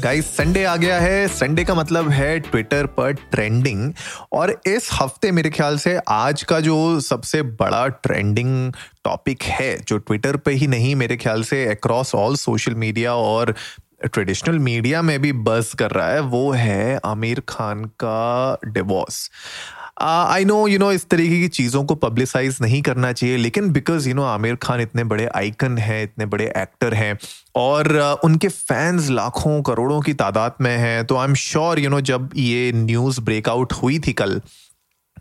Guys Sunday आ गया है। Sunday का मतलब है ट्विटर पर ट्रेंडिंग और इस हफ़्ते मेरे ख्याल से आज का जो सबसे बड़ा ट्रेंडिंग टॉपिक है, जो ट्विटर पे ही नहीं, मेरे ख्याल से अक्रॉस ऑल सोशल मीडिया और ट्रेडिशनल मीडिया में भी बस कर रहा है, वो है आमिर खान का divorce I know you know इस तरीके की चीज़ों को पब्लिसाइज नहीं करना चाहिए लेकिन because you know Aamir Khan इतने बड़े आइकन हैं इतने बड़े एक्टर हैं और uh, उनके फैंस लाखों करोड़ों की तादाद में हैं तो I am sure you know जब ये न्यूज़ ब्रेकआउट हुई थी कल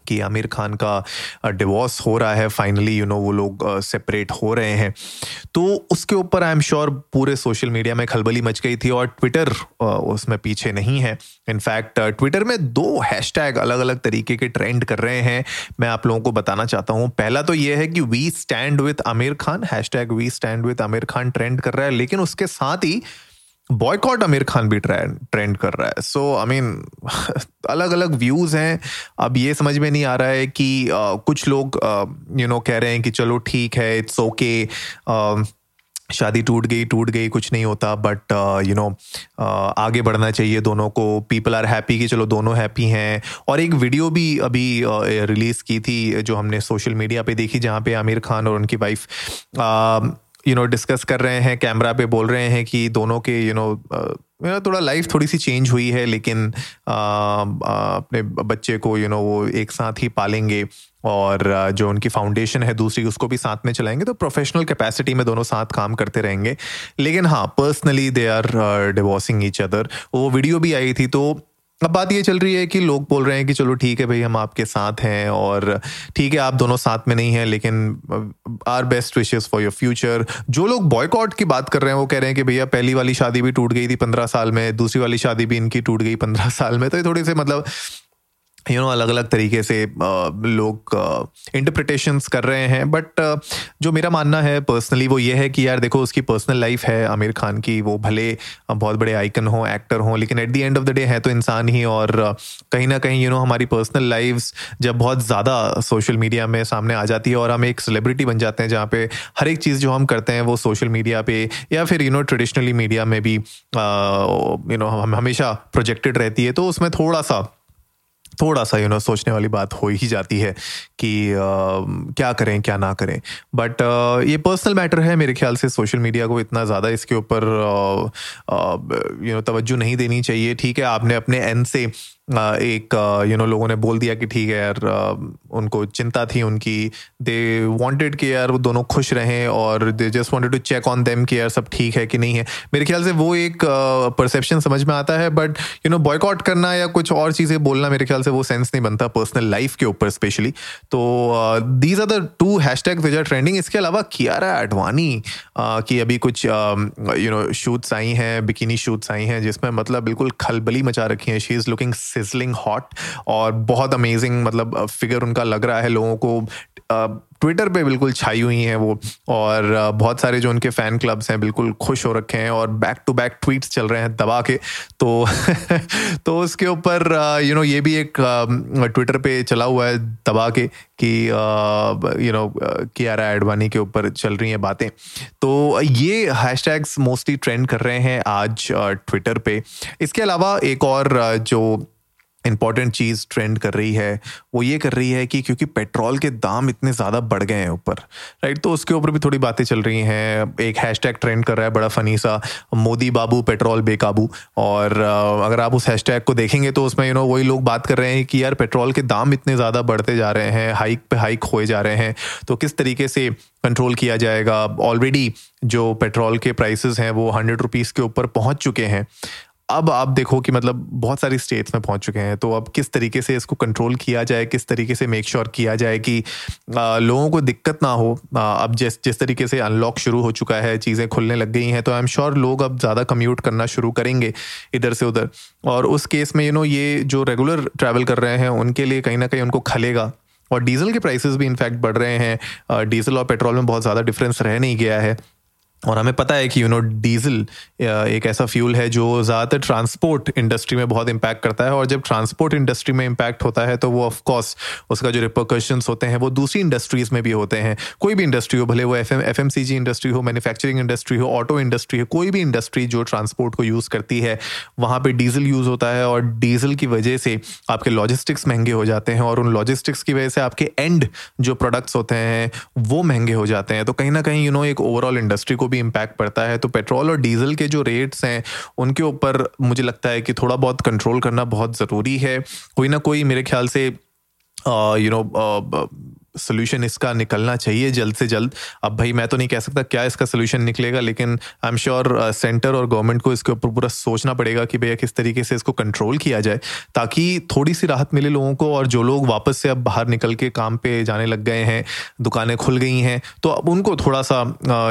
कि आमिर खान का डिवोर्स हो रहा है फाइनली यू नो वो लोग सेपरेट हो रहे हैं। तो उसके ऊपर आई एम श्योर पूरे सोशल मीडिया में खलबली मच गई थी और ट्विटर उसमें पीछे नहीं है। इनफैक्ट ट्विटर में दो हैशटैग अलग अलग तरीके के ट्रेंड कर रहे हैं। मैं आप लोगों को बताना चाहता हूँ। पहला तो ये है कि we stand with Aamir Khan hashtag we stand with Aamir Khan trend कर रहा है। लेकिन उसके साथ ही बॉयकॉट आमिर खान भी ट्रेंड कर रहा है। सो आई मीन अलग अलग व्यूज़ हैं। अब ये समझ में नहीं आ रहा है कि uh, कुछ लोग यू नो कह रहे हैं कि चलो ठीक है इट्स ओके शादी टूट गई टूट गई कुछ नहीं होता बट यू नो आगे बढ़ना चाहिए दोनों को। पीपल आर हैप्पी कि चलो दोनों हैप्पी हैं। और एक वीडियो भी अभी रिलीज़ की थी जो हमने सोशल मीडिया पे देखी जहाँ पे आमिर खान और उनकी वाइफ यू नो डिस्कस कर रहे हैं कैमरा पे बोल रहे हैं कि दोनों के यू नो यू नो थोड़ा लाइफ थोड़ी सी चेंज हुई है लेकिन आ, आ, अपने बच्चे को यू नो वो एक साथ ही पालेंगे और जो उनकी फाउंडेशन है दूसरी उसको भी साथ में चलाएँगे तो प्रोफेशनल कैपेसिटी में दोनों साथ काम करते रहेंगे। लेकिन हाँ personally they are divorcing each other वो वीडियो भी आई थी तो अब बात ये चल रही है कि लोग बोल रहे हैं कि चलो ठीक है भाई, हम आपके साथ हैं और ठीक है, आप दोनों साथ में नहीं हैं, लेकिन our best wishes for your future जो लोग बॉयकॉट की बात कर रहे हैं, वो कह रहे हैं कि भैया, पहली वाली शादी भी टूट गई थी पंद्रह साल में, दूसरी वाली शादी भी इनकी टूट गई पंद्रह साल में। तो ये थोड़ी से मतलब यू नो अलग अलग तरीके से लोग इंटरप्रिटेशंस कर रहे हैं बट जो मेरा मानना है पर्सनली वो ये है कि यार देखो, उसकी पर्सनल लाइफ है, आमिर खान की, वो भले बहुत बड़े आइकन हो एक्टर हो, लेकिन at the end of the day है तो इंसान ही और कहीं ना कहीं यू नो हमारी पर्सनल लाइफ जब बहुत ज़्यादा सोशल मीडिया में सामने आ जाती है और हम एक सेलिब्रिटी बन जाते हैं जहाँ पे हर एक चीज़ जो हम करते हैं वो सोशल मीडिया पे या फिर यू नो ट्रेडिशनली मीडिया में भी यू नो हम हमेशा प्रोजेक्टेड रहती है तो उसमें थोड़ा सा थोड़ा सा यू नो सोचने वाली बात हो ही जाती है कि क्या करें, क्या ना करें। बट ये पर्सनल मैटर है मेरे ख्याल से सोशल मीडिया को इतना ज़्यादा इसके ऊपर यू नो तवज्जो नहीं देनी चाहिए। ठीक है, आपने अपने एंड से एक यू नो लोगों ने बोल दिया कि ठीक है यार उनको चिंता थी उनकी। दे वांटेड कि यार वो दोनों खुश रहें और they just wanted to check on them कि यार सब ठीक है कि नहीं है। मेरे ख्याल से वो एक परसेप्शन समझ में आता है बट यू नो बॉयकॉट करना या कुछ और चीज़ें बोलना मेरे ख्याल से वो सेंस नहीं बनता पर्सनल लाइफ के ऊपर स्पेशली तो these are the two hashtag which are trending इसके अलावा कियारा एडवानी की अभी कुछ यू नो शूट्स आई हैं बिकिनी शूट्स आई हैं, जिसमें मतलब बिल्कुल खलबली मचा रखी है। She is looking sizzling hot और बहुत अमेजिंग मतलब फिगर उनका लग रहा है लोगों को। ट्विटर पे बिल्कुल छाई हुई हैं वो और बहुत सारे जो उनके फ़ैन क्लब्स हैं बिल्कुल खुश हो रखे हैं और बैक टू बैक ट्वीट्स चल रहे हैं दबा के। तो तो उसके ऊपर यू नो ये भी एक ट्विटर पे चला हुआ है दबा के कि यू नो कियारा एडवानी के ऊपर चल रही हैं बातें। तो ये हैशटैग्स मोस्टली ट्रेंड कर रहे हैं आज ट्विटर पे। इसके अलावा एक और जो इंपॉर्टेंट चीज़ ट्रेंड कर रही है, वो ये कर रही है कि क्योंकि पेट्रोल के दाम इतने ज़्यादा बढ़ गए हैं ऊपर राइट तो उसके ऊपर भी थोड़ी बातें चल रही हैं। एक हैशटैग ट्रेंड कर रहा है, बड़ा फनी सा, मोदी बाबू पेट्रोल बेकाबू। और अगर आप उस हैशटैग को देखेंगे तो उसमें यू नो वही लोग बात कर रहे हैं कि यार पेट्रोल के दाम इतने ज़्यादा बढ़ते जा रहे हैं हाइक पे हाइक होए जा रहे हैं। तो किस तरीके से कंट्रोल किया जाएगा? ऑलरेडी जो पेट्रोल के प्राइसेस हैं, वो हंड्रेड रुपीज़ के ऊपर पहुँच चुके हैं। अब आप देखो कि मतलब बहुत सारी स्टेट्स में पहुँच चुके हैं तो अब किस तरीके से इसको कंट्रोल किया जाए किस तरीके से मेक श्योर sure किया जाए कि आ, लोगों को दिक्कत ना हो आ, अब जिस जिस तरीके से अनलॉक शुरू हो चुका है चीज़ें खुलने लग गई हैं तो आई एम श्योर लोग अब ज़्यादा कम्यूट करना शुरू करेंगे इधर से उधर। और उस केस में यू नो ये जो रेगुलर ट्रैवल कर रहे हैं उनके लिए कहीं ना कहीं उनको खलेगा। और डीजल के प्राइसेस भी इनफैक्ट बढ़ रहे हैं डीजल और पेट्रोल में बहुत ज़्यादा डिफरेंस रह नहीं गया है। और हमें पता है कि यू नो डीजल एक ऐसा फ्यूल है जो ज़्यादातर ट्रांसपोर्ट इंडस्ट्री में बहुत इम्पैक्ट करता है और जब ट्रांसपोर्ट इंडस्ट्री में इम्पैक्ट होता है तो वो ऑफ़ कोर्स उसका जो रिपोकशंस होते हैं, वो दूसरी इंडस्ट्रीज़ में भी होते हैं। कोई भी इंडस्ट्री हो, भले वो एफ़ एम इंडस्ट्री हो मैन्युफैक्चरिंग इंडस्ट्री हो ऑटो इंडस्ट्री हो, कोई भी इंडस्ट्री जो ट्रांसपोर्ट को यूज़ करती है, वहाँ पर डीजल यूज़ होता है और डीजल की वजह से आपके लॉजिस्टिक्स महँगे हो जाते हैं और उन लॉजिस्टिक्स की वजह से आपके एंड जो प्रोडक्ट्स होते हैं, वो महँगे हो जाते हैं। तो कहीं ना कहीं यू नो एक ओवरऑल इंडस्ट्री को भी इम्पैक्ट पड़ता है तो पेट्रोल और डीजल के जो रेट्स हैं, उनके ऊपर मुझे लगता है कि थोड़ा बहुत कंट्रोल करना बहुत ज़रूरी है। कोई ना कोई मेरे ख्याल से यू नो सोल्यूशन इसका निकलना चाहिए जल्द से जल्द। अब भाई, मैं तो नहीं कह सकता क्या इसका सोल्यूशन निकलेगा, लेकिन आई एम श्योर सेंटर और गवर्नमेंट को इसके ऊपर पूरा सोचना पड़ेगा कि भैया किस तरीके से इसको कंट्रोल किया जाए, ताकि थोड़ी सी राहत मिले लोगों को और जो लोग वापस से अब बाहर निकल के काम पे जाने लग गए हैं, दुकानें खुल गई हैं तो अब उनको थोड़ा सा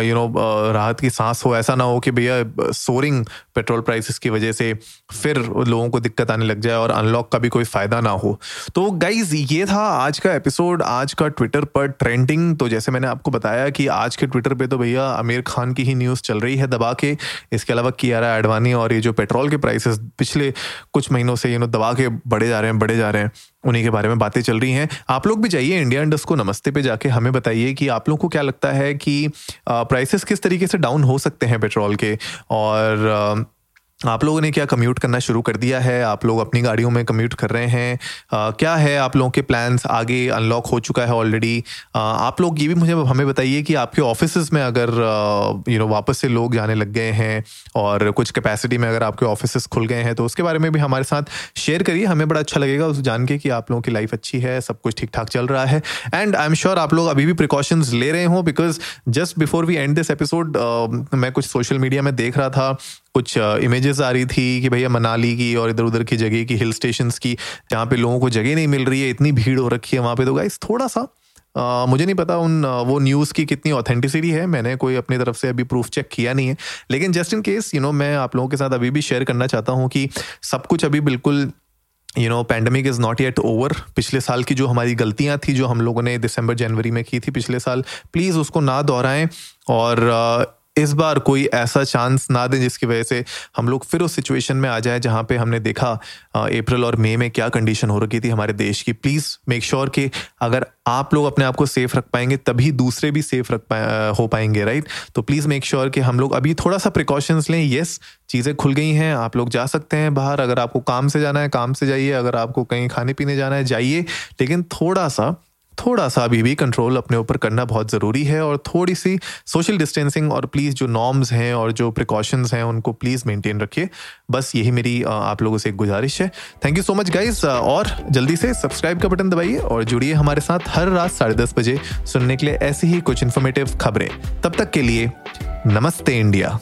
यू नो राहत की सांस हो, ऐसा ना हो कि भैया सोरिंग पेट्रोल प्राइसेस की वजह से फिर लोगों को दिक्कत आने लग जाए और अनलॉक का भी कोई फ़ायदा ना हो। तो गाइज़ ये था आज का एपिसोड आज का ट्विटर पर ट्रेंडिंग तो जैसे मैंने आपको बताया कि आज के ट्विटर पे तो भैया आमिर खान की ही न्यूज़ चल रही है दबा के। इसके अलावा कियारा एडवानी और ये जो पेट्रोल के प्राइसेस पिछले कुछ महीनों से यू नो दबा के बढ़े जा रहे हैं, बढ़े जा रहे हैं। उन्हीं के बारे में बातें चल रही हैं। आप लोग भी जाइए इंडिया इंडस्ट को नमस्ते पे जाके हमें बताइए कि आप लोग को क्या लगता है कि प्राइसेस किस तरीके से डाउन हो सकते हैं पेट्रोल के? और आप लोगों ने क्या कम्यूट करना शुरू कर दिया है? आप लोग अपनी गाड़ियों में कम्यूट कर रहे हैं। आ, क्या है आप लोगों के प्लान्स आगे अनलॉक हो चुका है ऑलरेडी आप लोग ये भी मुझे हमें बताइए कि आपके ऑफ़िस में अगर यू नो वापस से लोग जाने लग गए हैं और कुछ कैपेसिटी में अगर आपके ऑफ़िस खुल गए हैं तो उसके बारे में भी हमारे साथ शेयर करिए। हमें बड़ा अच्छा लगेगा उस जान के कि आप लोगों की लाइफ अच्छी है सब कुछ ठीक ठाक चल रहा है। एंड आई एम श्योर आप लोग अभी भी प्रिकॉशंस ले रहे हो because just before we end this episode मैं कुछ सोशल मीडिया में देख रहा था कुछ इमेजेस आ रही थी कि भैया मनाली की और इधर उधर की जगह की हिल स्टेशन की जहाँ पे लोगों को जगह नहीं मिल रही है इतनी भीड़ हो रखी है वहाँ पे। तो गाइस थोड़ा सा Uh, मुझे नहीं पता उन वो न्यूज़ की कितनी ऑथेंटिसिटी है मैंने कोई अपनी तरफ़ से अभी प्रूफ चेक किया नहीं है। लेकिन just in case you know मैं आप लोगों के साथ अभी भी शेयर करना चाहता हूँ कि सब कुछ अभी बिल्कुल you know pandemic is not yet over पिछले साल की जो हमारी गलतियाँ थी जो हम लोगों ने दिसंबर जनवरी में की थी पिछले साल प्लीज़ उसको ना दोहराएँ। और इस बार कोई ऐसा चांस ना दें जिसकी वजह से हम लोग फिर उस सिचुएशन में आ जाए जहाँ पे हमने देखा अप्रैल और मई में क्या कंडीशन हो रखी थी हमारे देश की। प्लीज़ मेक श्योर कि अगर आप लोग अपने आप को सेफ़ रख पाएँगे, तभी दूसरे भी सेफ़ रख पाए हो पाएँगे राइट तो प्लीज़ मेक श्योर कि हम लोग अभी थोड़ा सा प्रिकॉशंस लें। येस चीज़ें खुल गई हैं, आप लोग जा सकते हैं बाहर। अगर आपको काम से जाना है, काम से जाइए। अगर आपको कहीं खाने पीने जाना है, जाइए। लेकिन थोड़ा सा थोड़ा सा अभी भी कंट्रोल अपने ऊपर करना बहुत ज़रूरी है और थोड़ी सी सोशल डिस्टेंसिंग और प्लीज़ जो नॉर्म्स हैं और जो प्रिकॉशंस हैं उनको प्लीज़ मेंटेन रखिए। बस यही मेरी आप लोगों से एक गुजारिश है। Thank you so much guys और जल्दी से सब्सक्राइब का बटन दबाइए और जुड़िए हमारे साथ हर रात साढ़े दस बजे सुनने के लिए ऐसी ही कुछ इन्फॉर्मेटिव खबरें। तब तक के लिए नमस्ते इंडिया